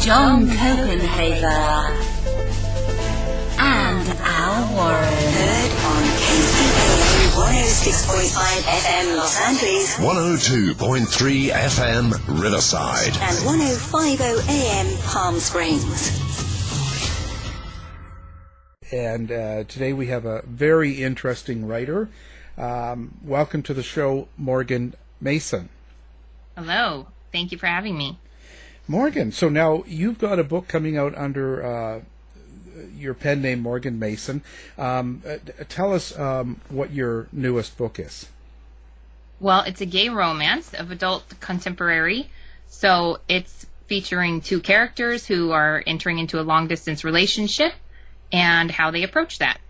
John Copenhaver, and Al Warren. Heard on KCAA 106.5 FM Los Angeles 102.3 FM Riverside. and 105.0 AM Palm Springs. and uh, today we have a very interesting writer. Um, welcome to the show, Morgan Mason. Hello. Thank you for having me. Morgan, so now you've got a book coming out under uh, your pen name, Morgan Mason. Um, uh, tell us um, what your newest book is. Well, it's a gay romance of adult contemporary. So it's featuring two characters who are entering into a long distance relationship and how they approach that.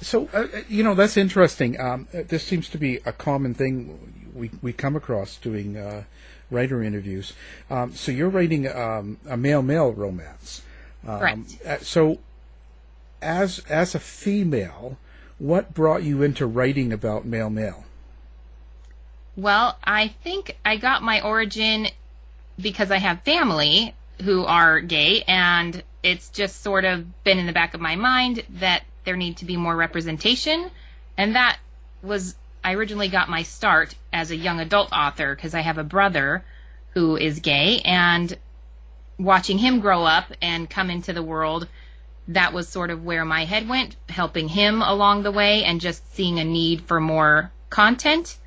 So, uh, uh, you know, that's interesting. Um, uh, this seems to be a common thing we, we come across doing uh, writer interviews. Um, so you're writing um, a male-male romance. Um, Correct. uh, so, as as a female, what brought you into writing about male-male? Well, I think I got my origin because I have family who are gay, and it's just sort of been in the back of my mind that there need to be more representation, and that was I originally got my start as a young adult author because I have a brother who is gay, and watching him grow up and come into the world, that was sort of where my head went, helping him along the way, and just seeing a need for more content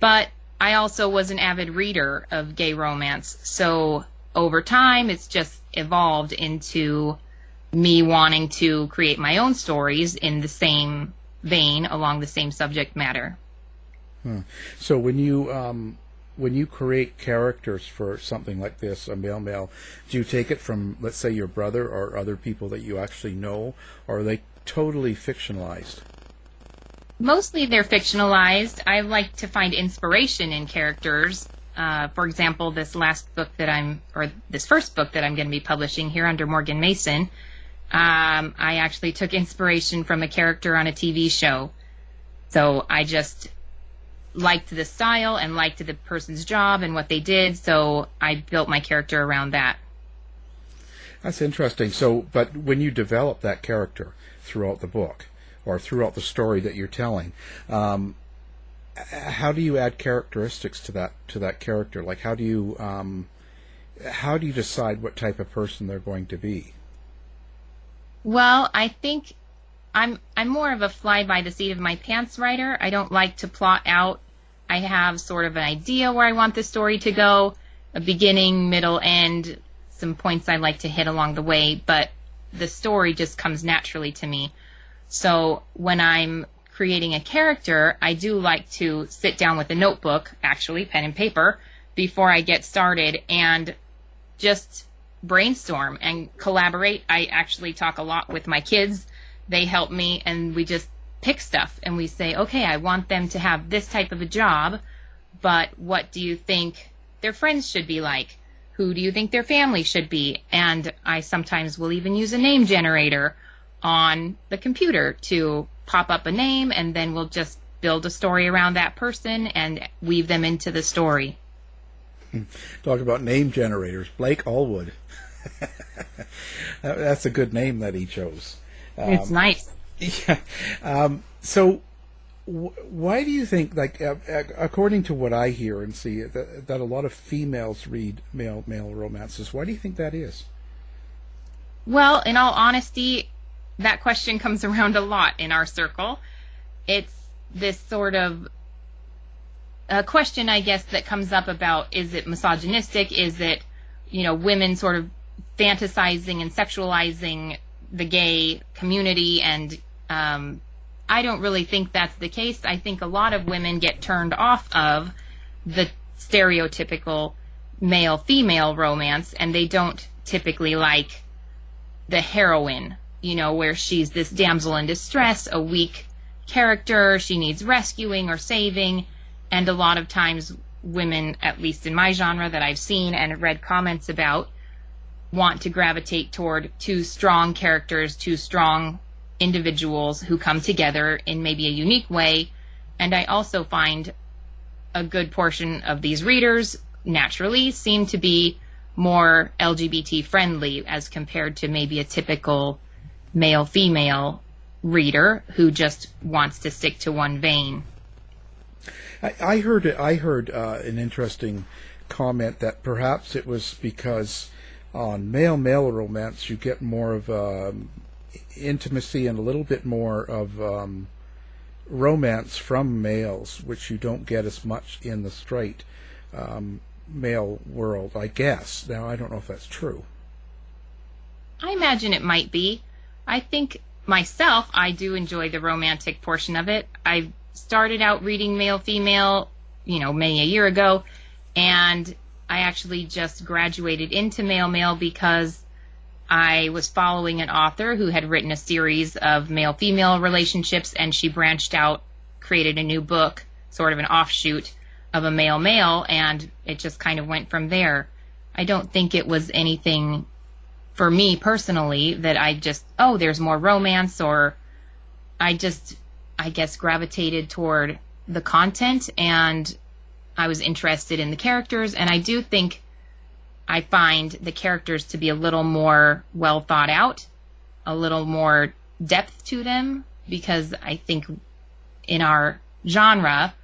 but I also was an avid reader of gay romance. So over time, it's just evolved into me wanting to create my own stories in the same vein along the same subject matter. So when you um, when you create characters for something like this, a male male, do you take it from let's say your brother or other people that you actually know, or are they totally fictionalized? Mostly they're fictionalized. I like to find inspiration in characters. Uh, for example, this last book that I'm, or this first book that I'm going to be publishing here under Morgan Mason, um, I actually took inspiration from a character on a TV show. So I just liked the style and liked the person's job and what they did. So I built my character around that. That's interesting. So, but when you develop that character throughout the book or throughout the story that you're telling, um, how do you add characteristics to that to that character? Like, how do you um, how do you decide what type of person they're going to be? Well, I think I'm I'm more of a fly by the seat of my pants writer. I don't like to plot out. I have sort of an idea where I want the story to go, a beginning, middle, end, some points I like to hit along the way, but the story just comes naturally to me. So when I'm creating a character, I do like to sit down with a notebook, actually pen and paper, before I get started and just brainstorm and collaborate. I actually talk a lot with my kids. They help me and we just pick stuff and we say, okay, I want them to have this type of a job, but what do you think their friends should be like? Who do you think their family should be? And I sometimes will even use a name generator on the computer to pop up a name and then we'll just build a story around that person and weave them into the story. Talk about name generators. Blake Allwood. That's a good name that he chose. Um, it's nice. Yeah. Um, so, w- why do you think, like, uh, according to what I hear and see, that, that a lot of females read male male romances? Why do you think that is? Well, in all honesty, that question comes around a lot in our circle. It's this sort of a question, I guess, that comes up about is it misogynistic? Is it, you know, women sort of fantasizing and sexualizing the gay community? And um, I don't really think that's the case. I think a lot of women get turned off of the stereotypical male female romance and they don't typically like the heroine, you know, where she's this damsel in distress, a weak character, she needs rescuing or saving and a lot of times women, at least in my genre that I've seen and read comments about, want to gravitate toward two strong characters, two strong individuals who come together in maybe a unique way. And I also find a good portion of these readers naturally seem to be more LGBT friendly as compared to maybe a typical male female reader who just wants to stick to one vein. I, heard I heard uh, an interesting comment that perhaps it was because on male male romance you get more of um, intimacy and a little bit more of um, romance from males, which you don't get as much in the straight um, male world, I guess. Now I don't know if that's true. I imagine it might be. I think myself, I do enjoy the romantic portion of it. I've started out reading male female, you know, many a year ago, and I actually just graduated into male male because I was following an author who had written a series of male female relationships, and she branched out, created a new book, sort of an offshoot of a male male, and it just kind of went from there. I don't think it was anything for me personally that I just, oh, there's more romance, or I just I guess, gravitated toward the content and I was interested in the characters. And I do think I find the characters to be a little more well thought out, a little more depth to them, because I think in our genre,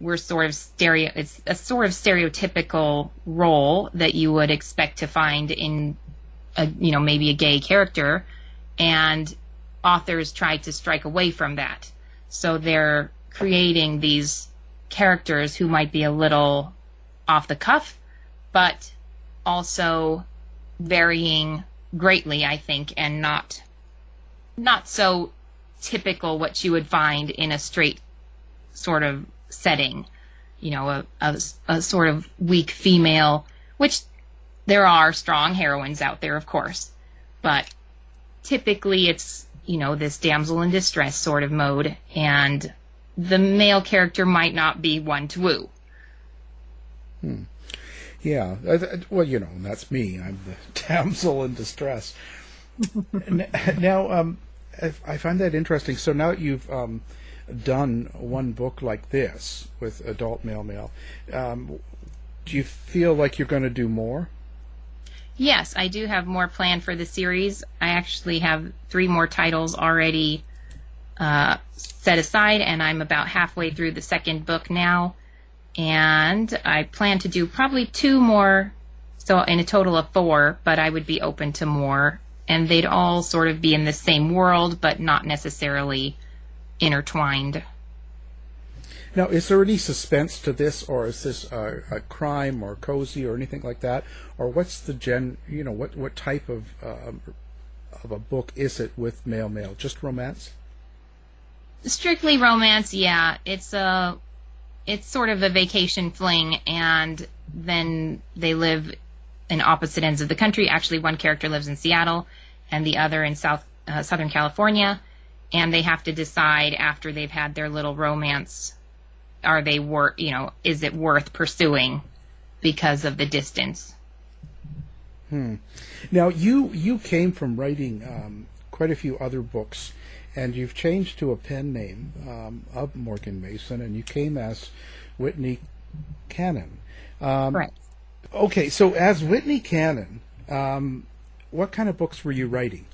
we're sort of stereo, it's a sort of stereotypical role that you would expect to find in a, you know, maybe a gay character. And authors try to strike away from that. So they're creating these characters who might be a little off the cuff, but also varying greatly, I think, and not not so typical what you would find in a straight sort of setting. You know, a, a, a sort of weak female, which there are strong heroines out there, of course, but typically it's you know, this damsel in distress sort of mode, and the male character might not be one to woo. Hmm. Yeah, well, you know, that's me. I'm the damsel in distress. now, um, I find that interesting. So now that you've um, done one book like this with adult male male. Um, do you feel like you're going to do more? Yes, I do have more planned for the series. I actually have three more titles already uh, set aside, and I'm about halfway through the second book now. And I plan to do probably two more, so in a total of four, but I would be open to more. And they'd all sort of be in the same world, but not necessarily intertwined. Now, is there any suspense to this, or is this a, a crime or cozy or anything like that, or what's the gen? You know, what what type of uh, of a book is it with male male? Just romance? Strictly romance, yeah. It's a it's sort of a vacation fling, and then they live in opposite ends of the country. Actually, one character lives in Seattle and the other in South uh, Southern California, and they have to decide after they've had their little romance, are they worth, you know, is it worth pursuing because of the distance? Hmm. Now you you came from writing um, quite a few other books, and you've changed to a pen name um, of Morgan Mason, and you came as Whitney Cannon. Um, right. Okay, so as Whitney Cannon, um, what kind of books were you writing?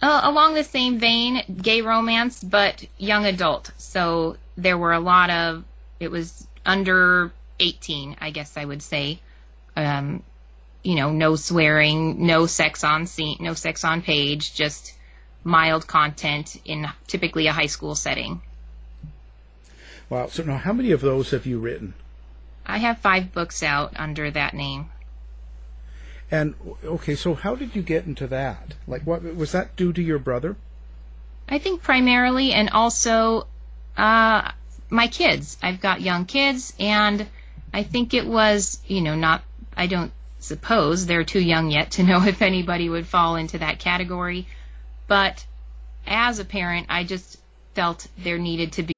Uh, along the same vein, gay romance, but young adult. So there were a lot of, it was under 18, I guess I would say. Um, you know, no swearing, no sex on scene, no sex on page, just mild content in typically a high school setting. Wow. So now, how many of those have you written? I have five books out under that name. And okay, so how did you get into that? Like, what was that due to your brother? I think primarily, and also uh, my kids. I've got young kids, and I think it was, you know, not. I don't suppose they're too young yet to know if anybody would fall into that category, but as a parent, I just felt there needed to be.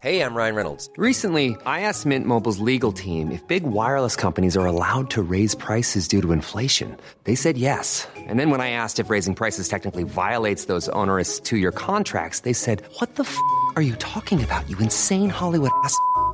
Hey, I'm Ryan Reynolds. Recently, I asked Mint Mobile's legal team if big wireless companies are allowed to raise prices due to inflation. They said yes. And then when I asked if raising prices technically violates those onerous two year contracts, they said, What the f are you talking about, you insane Hollywood ass?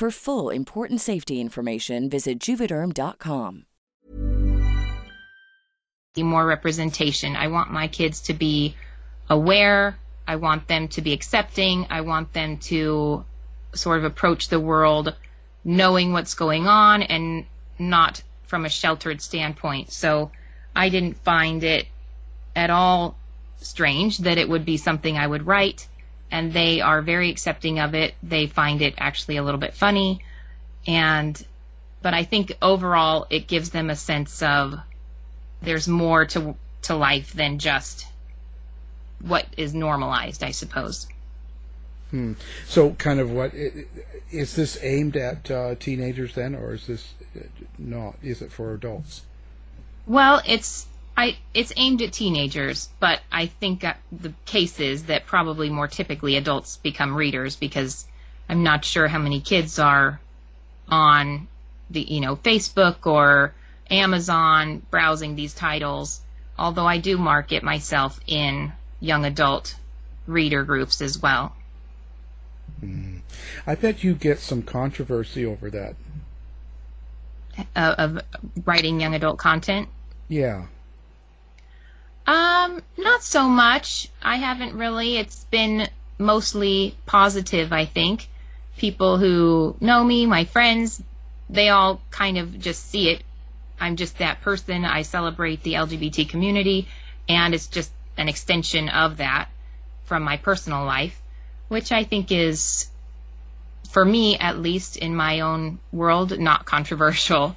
For full important safety information, visit juvederm.com. More representation. I want my kids to be aware. I want them to be accepting. I want them to sort of approach the world knowing what's going on and not from a sheltered standpoint. So I didn't find it at all strange that it would be something I would write and they are very accepting of it. They find it actually a little bit funny. And, but I think overall it gives them a sense of there's more to, to life than just what is normalized, I suppose. Hmm. So, kind of what is this aimed at uh, teenagers then, or is this not? Is it for adults? Well, it's I it's aimed at teenagers, but I think the case is that probably more typically adults become readers because I'm not sure how many kids are on the you know Facebook or Amazon browsing these titles. Although I do market myself in young adult reader groups as well. Mm. I bet you get some controversy over that. Uh, of writing young adult content. Yeah. Um, not so much. I haven't really. It's been mostly positive, I think. People who know me, my friends, they all kind of just see it. I'm just that person. I celebrate the LGBT community, and it's just an extension of that from my personal life, which I think is, for me at least in my own world, not controversial.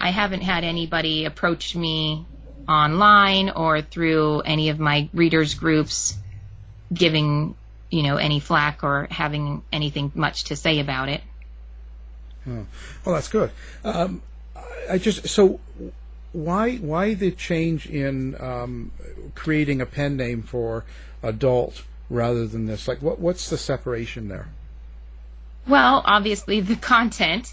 I haven't had anybody approach me online or through any of my readers groups giving you know any flack or having anything much to say about it. Oh. well that's good. Um, i just so why why the change in um, creating a pen name for adult rather than this? Like what what's the separation there? Well obviously the content.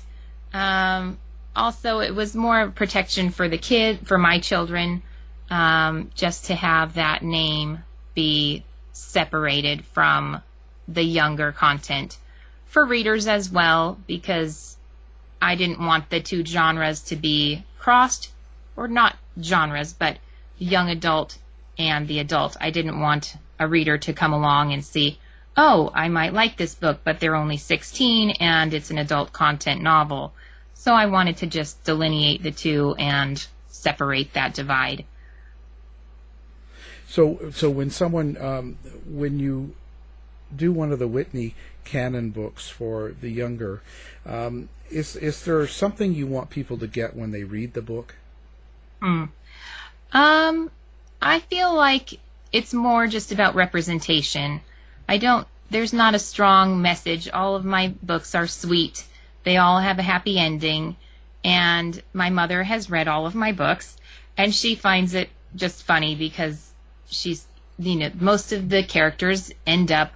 Um, also it was more protection for the kid for my children um, just to have that name be separated from the younger content for readers as well because I didn't want the two genres to be crossed or not genres but young adult and the adult. I didn't want a reader to come along and see, oh, I might like this book, but they're only 16 and it's an adult content novel. So I wanted to just delineate the two and separate that divide. So, so when someone, um, when you do one of the Whitney Cannon books for the younger, um, is is there something you want people to get when they read the book? Hmm. Um, I feel like it's more just about representation. I don't. There's not a strong message. All of my books are sweet they all have a happy ending. And my mother has read all of my books, and she finds it just funny because she's, you know, most of the characters end up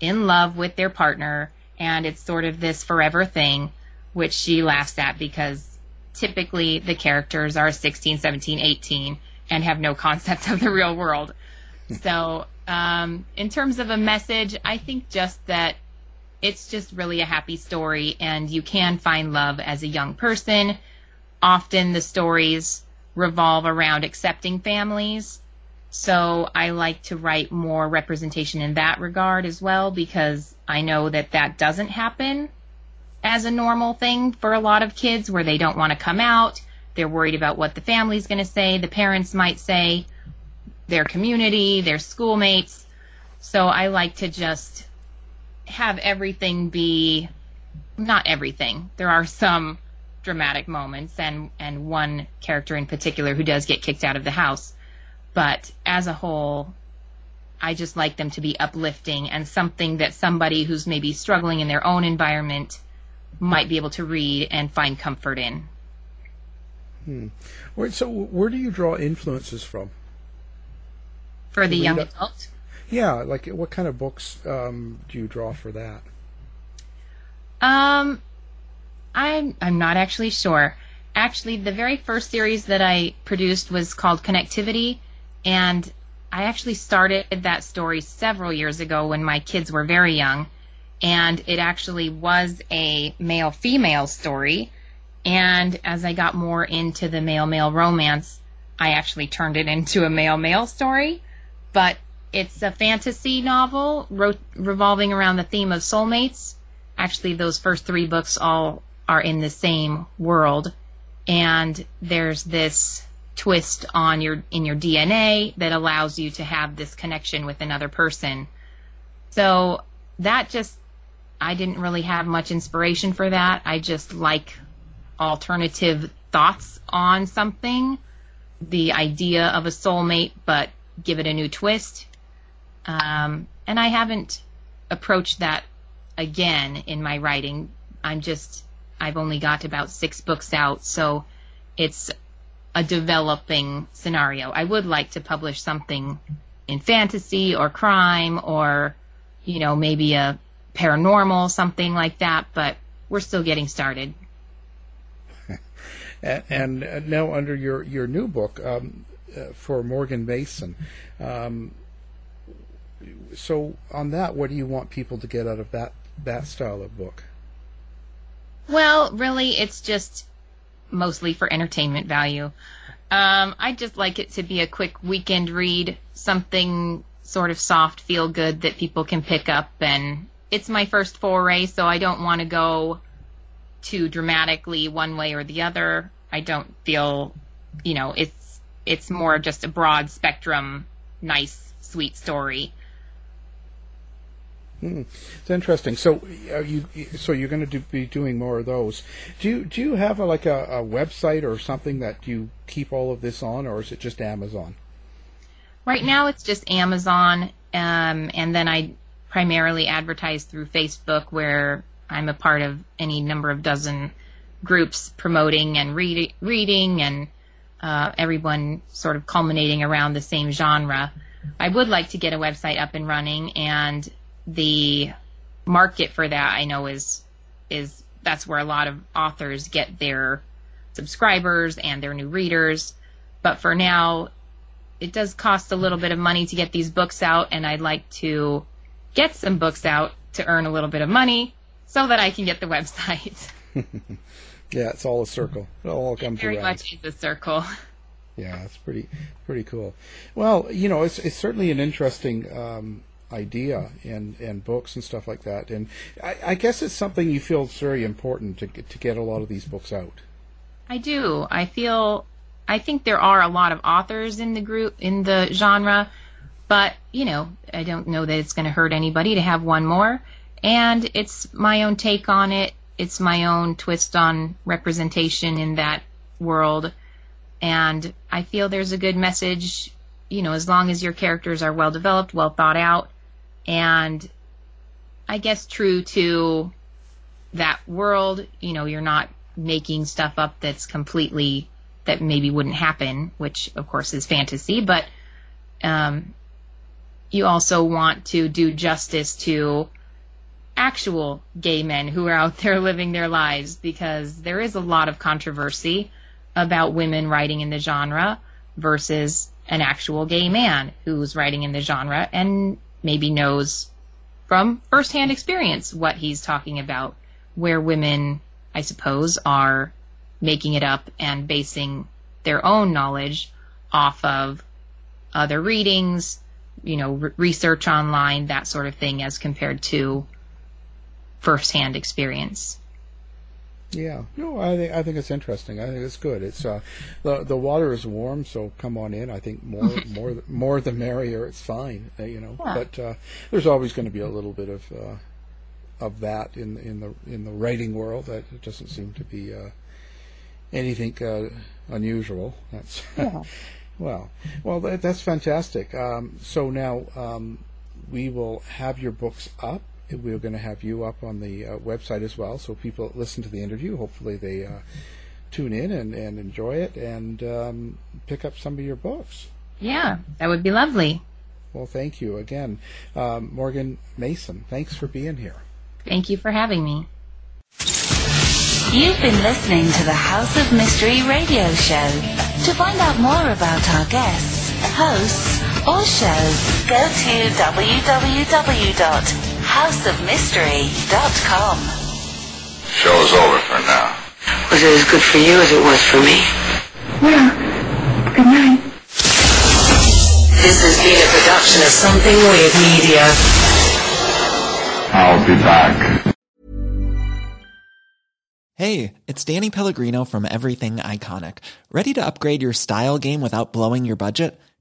in love with their partner, and it's sort of this forever thing, which she laughs at because typically the characters are 16, 17, 18 and have no concept of the real world. so, um, in terms of a message, I think just that it's just really a happy story, and you can find love as a young person. Often the stories revolve around accepting families. So I like to write more representation in that regard as well because I know that that doesn't happen as a normal thing for a lot of kids where they don't want to come out. They're worried about what the family's going to say, the parents might say, their community, their schoolmates. So I like to just have everything be not everything. There are some dramatic moments and and one character in particular who does get kicked out of the house. But as a whole, I just like them to be uplifting and something that somebody who's maybe struggling in their own environment might be able to read and find comfort in. Hmm. So, where do you draw influences from? For the young adult? Yeah, like what kind of books um, do you draw for that? Um, I'm I'm not actually sure. Actually, the very first series that I produced was called Connectivity, and I actually started that story several years ago when my kids were very young, and it actually was a male female story. And as I got more into the male male romance, I actually turned it into a male male story. But it's a fantasy novel ro- revolving around the theme of soulmates. Actually, those first three books all are in the same world, and there's this twist on your in your DNA that allows you to have this connection with another person. So that just I didn't really have much inspiration for that. I just like alternative thoughts on something, the idea of a soulmate, but give it a new twist. Um, and I haven't approached that again in my writing. I'm just, I've only got about six books out, so it's a developing scenario. I would like to publish something in fantasy or crime or, you know, maybe a paranormal, something like that, but we're still getting started. and, and, now, under your, your new book um, uh, for Morgan Mason, um, so on that, what do you want people to get out of that that style of book? Well, really, it's just mostly for entertainment value. Um, I just like it to be a quick weekend read, something sort of soft, feel good that people can pick up. And it's my first foray, so I don't want to go too dramatically one way or the other. I don't feel, you know, it's it's more just a broad spectrum, nice, sweet story. Hmm. It's interesting. So, are you so you're going to do, be doing more of those? Do you do you have a, like a, a, website or something that you keep all of this on, or is it just Amazon? Right now, it's just Amazon, um, and then I primarily advertise through Facebook, where I'm a part of any number of dozen groups promoting and read, reading, and uh, everyone sort of culminating around the same genre. I would like to get a website up and running and the market for that I know is is that's where a lot of authors get their subscribers and their new readers. But for now, it does cost a little bit of money to get these books out, and I'd like to get some books out to earn a little bit of money so that I can get the website. yeah, it's all a circle. It all comes it very around. much is a circle. Yeah, it's pretty pretty cool. Well, you know, it's it's certainly an interesting um, idea and and books and stuff like that. And I, I guess it's something you feel is very important to to get a lot of these books out. I do. I feel. I think there are a lot of authors in the group in the genre, but you know, I don't know that it's going to hurt anybody to have one more. And it's my own take on it. It's my own twist on representation in that world. And I feel there's a good message, you know, as long as your characters are well developed, well thought out, and I guess true to that world, you know, you're not making stuff up that's completely that maybe wouldn't happen, which of course is fantasy, but um, you also want to do justice to actual gay men who are out there living their lives because there is a lot of controversy about women writing in the genre versus an actual gay man who's writing in the genre. And maybe knows from firsthand experience what he's talking about, where women, I suppose, are making it up and basing their own knowledge off of other readings, you know, re- research online, that sort of thing, as compared to firsthand experience. Yeah, no, I think I think it's interesting. I think it's good. It's uh, the the water is warm, so come on in. I think more more more the merrier. It's fine, uh, you know. Yeah. But uh, there's always going to be a little bit of uh, of that in in the in the writing world. That it doesn't seem to be uh, anything uh, unusual. That's yeah. well, well, that, that's fantastic. Um, so now um, we will have your books up we're going to have you up on the uh, website as well, so people listen to the interview. Hopefully, they uh, tune in and, and enjoy it and um, pick up some of your books. Yeah, that would be lovely. Well, thank you again, um, Morgan Mason. Thanks for being here. Thank you for having me. You've been listening to the House of Mystery radio show. To find out more about our guests, hosts, or shows, go to www houseofmystery.com. Show's over for now. Was it as good for you as it was for me? Well, good night. This has been a production of Something Weird Media. I'll be back. Hey, it's Danny Pellegrino from Everything Iconic. Ready to upgrade your style game without blowing your budget?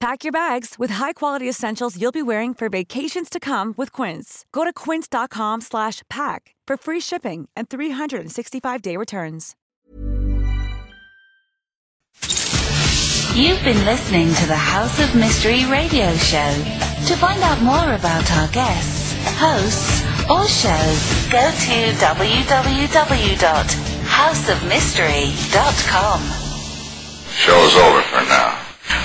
Pack your bags with high-quality essentials you'll be wearing for vacations to come with Quince. Go to quince.com slash pack for free shipping and 365-day returns. You've been listening to the House of Mystery radio show. To find out more about our guests, hosts, or shows, go to www.houseofmystery.com. Show's over for now.